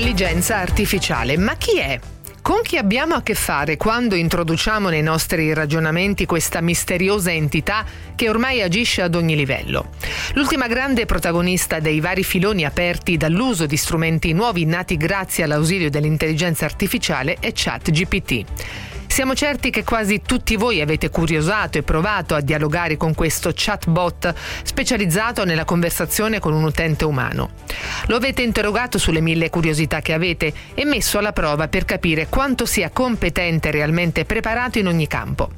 Intelligenza artificiale. Ma chi è? Con chi abbiamo a che fare quando introduciamo nei nostri ragionamenti questa misteriosa entità che ormai agisce ad ogni livello? L'ultima grande protagonista dei vari filoni aperti dall'uso di strumenti nuovi nati grazie all'ausilio dell'intelligenza artificiale è ChatGPT. Siamo certi che quasi tutti voi avete curiosato e provato a dialogare con questo chatbot specializzato nella conversazione con un utente umano. Lo avete interrogato sulle mille curiosità che avete e messo alla prova per capire quanto sia competente e realmente preparato in ogni campo.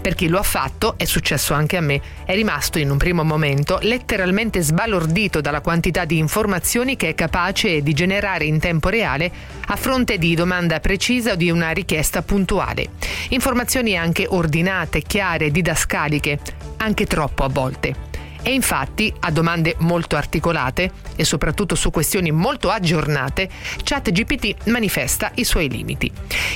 Per chi lo ha fatto, è successo anche a me, è rimasto in un primo momento letteralmente sbalordito dalla quantità di informazioni che è capace di generare in tempo reale a fronte di domanda precisa o di una richiesta puntuale. Informazioni anche ordinate, chiare, didascaliche, anche troppo a volte. E infatti, a domande molto articolate e soprattutto su questioni molto aggiornate, ChatGPT manifesta i suoi limiti.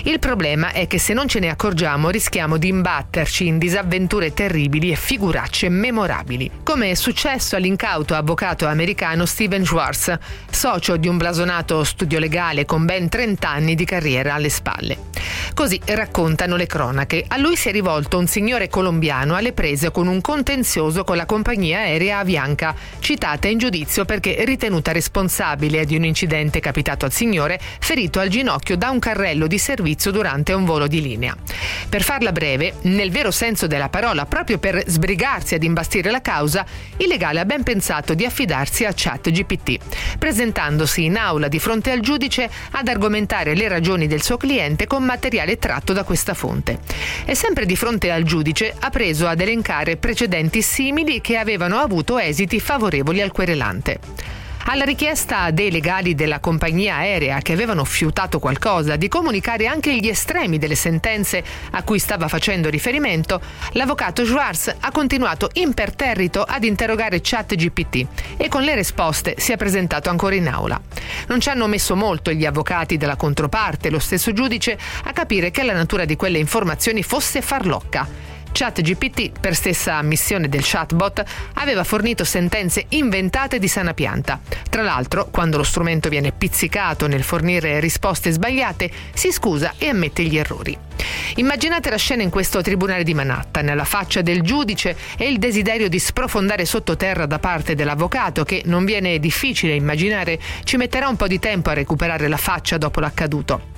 Il problema è che se non ce ne accorgiamo rischiamo di imbatterci in disavventure terribili e figuracce memorabili, come è successo all'incauto avvocato americano Steven Schwartz, socio di un blasonato studio legale con ben 30 anni di carriera alle spalle. Così raccontano le cronache. A lui si è rivolto un signore colombiano alle prese con un contenzioso con la compagnia aerea Avianca, citata in giudizio perché ritenuta responsabile di un incidente capitato al signore ferito al ginocchio da un carrello di servizio durante un volo di linea. Per farla breve, nel vero senso della parola, proprio per sbrigarsi ad imbastire la causa, il legale ha ben pensato di affidarsi a ChatGPT, presentandosi in aula di fronte al giudice ad argomentare le ragioni del suo cliente con materiale tratto da questa fonte. E sempre di fronte al giudice ha preso ad elencare precedenti simili che avevano avevano avuto esiti favorevoli al querelante. Alla richiesta dei legali della compagnia aerea che avevano fiutato qualcosa di comunicare anche gli estremi delle sentenze a cui stava facendo riferimento, l'avvocato Schwartz ha continuato imperterrito ad interrogare ChatGPT e con le risposte si è presentato ancora in aula. Non ci hanno messo molto gli avvocati della controparte, lo stesso giudice, a capire che la natura di quelle informazioni fosse farlocca ChatGPT, per stessa ammissione del chatbot, aveva fornito sentenze inventate di sana pianta. Tra l'altro, quando lo strumento viene pizzicato nel fornire risposte sbagliate, si scusa e ammette gli errori. Immaginate la scena in questo tribunale di Manhattan, la faccia del giudice e il desiderio di sprofondare sottoterra da parte dell'avvocato che, non viene difficile immaginare, ci metterà un po' di tempo a recuperare la faccia dopo l'accaduto.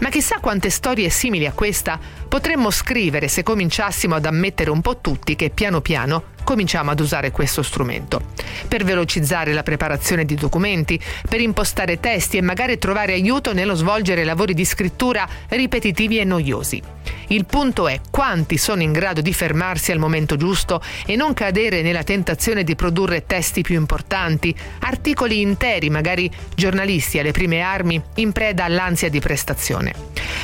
Ma chissà quante storie simili a questa potremmo scrivere se cominciassimo ad ammettere un po' tutti che piano piano cominciamo ad usare questo strumento. Per velocizzare la preparazione di documenti, per impostare testi e magari trovare aiuto nello svolgere lavori di scrittura ripetitivi e noiosi. Il punto è quanti sono in grado di fermarsi al momento giusto e non cadere nella tentazione di produrre testi più importanti, articoli interi, magari giornalisti alle prime armi, in preda all'ansia di prestazione.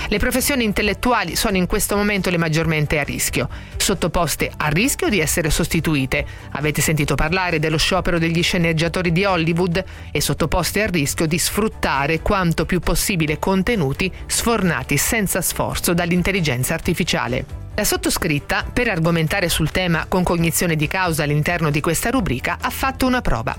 Le professioni intellettuali sono in questo momento le maggiormente a rischio, sottoposte a rischio di essere sostituite. Avete sentito parlare dello sciopero degli sceneggiatori di Hollywood e sottoposte a rischio di sfruttare quanto più possibile contenuti sfornati senza sforzo dall'intelligenza artificiale. La sottoscritta, per argomentare sul tema con cognizione di causa all'interno di questa rubrica, ha fatto una prova.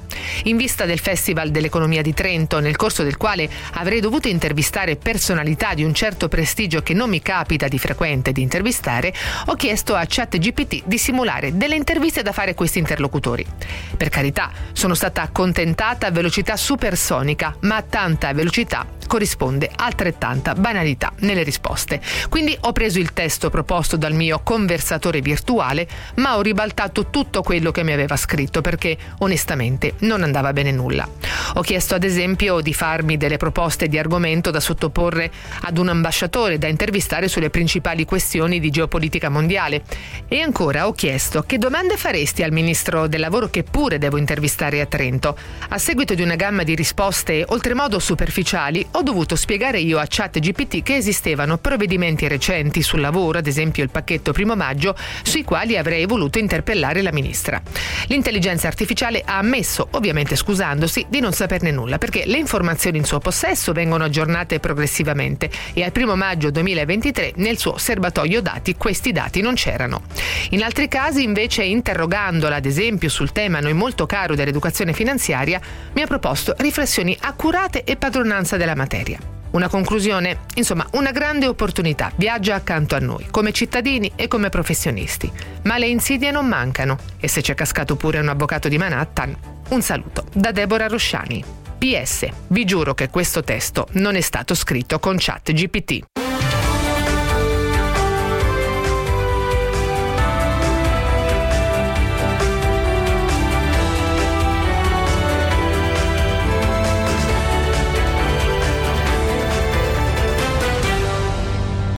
In vista del Festival dell'Economia di Trento, nel corso del quale avrei dovuto intervistare personalità di un certo prestigio che non mi capita di frequente di intervistare, ho chiesto a ChatGPT di simulare delle interviste da fare a questi interlocutori. Per carità, sono stata accontentata a velocità supersonica, ma a tanta velocità corrisponde altrettanta banalità nelle risposte. Quindi ho preso il testo proposto da dal mio conversatore virtuale, ma ho ribaltato tutto quello che mi aveva scritto perché onestamente non andava bene nulla. Ho chiesto ad esempio di farmi delle proposte di argomento da sottoporre ad un ambasciatore da intervistare sulle principali questioni di geopolitica mondiale. E ancora ho chiesto che domande faresti al ministro del lavoro che pure devo intervistare a Trento. A seguito di una gamma di risposte oltremodo superficiali, ho dovuto spiegare io a ChatGPT che esistevano provvedimenti recenti sul lavoro, ad esempio il pacchetto primo maggio sui quali avrei voluto interpellare la ministra. L'intelligenza artificiale ha ammesso, ovviamente scusandosi, di non saperne nulla perché le informazioni in suo possesso vengono aggiornate progressivamente e al primo maggio 2023 nel suo serbatoio dati questi dati non c'erano. In altri casi invece interrogandola ad esempio sul tema noi molto caro dell'educazione finanziaria mi ha proposto riflessioni accurate e padronanza della materia materia. Una conclusione? Insomma, una grande opportunità. Viaggia accanto a noi, come cittadini e come professionisti. Ma le insidie non mancano e se c'è cascato pure un avvocato di Manhattan, un saluto da Deborah Rosciani. PS, vi giuro che questo testo non è stato scritto con chat GPT.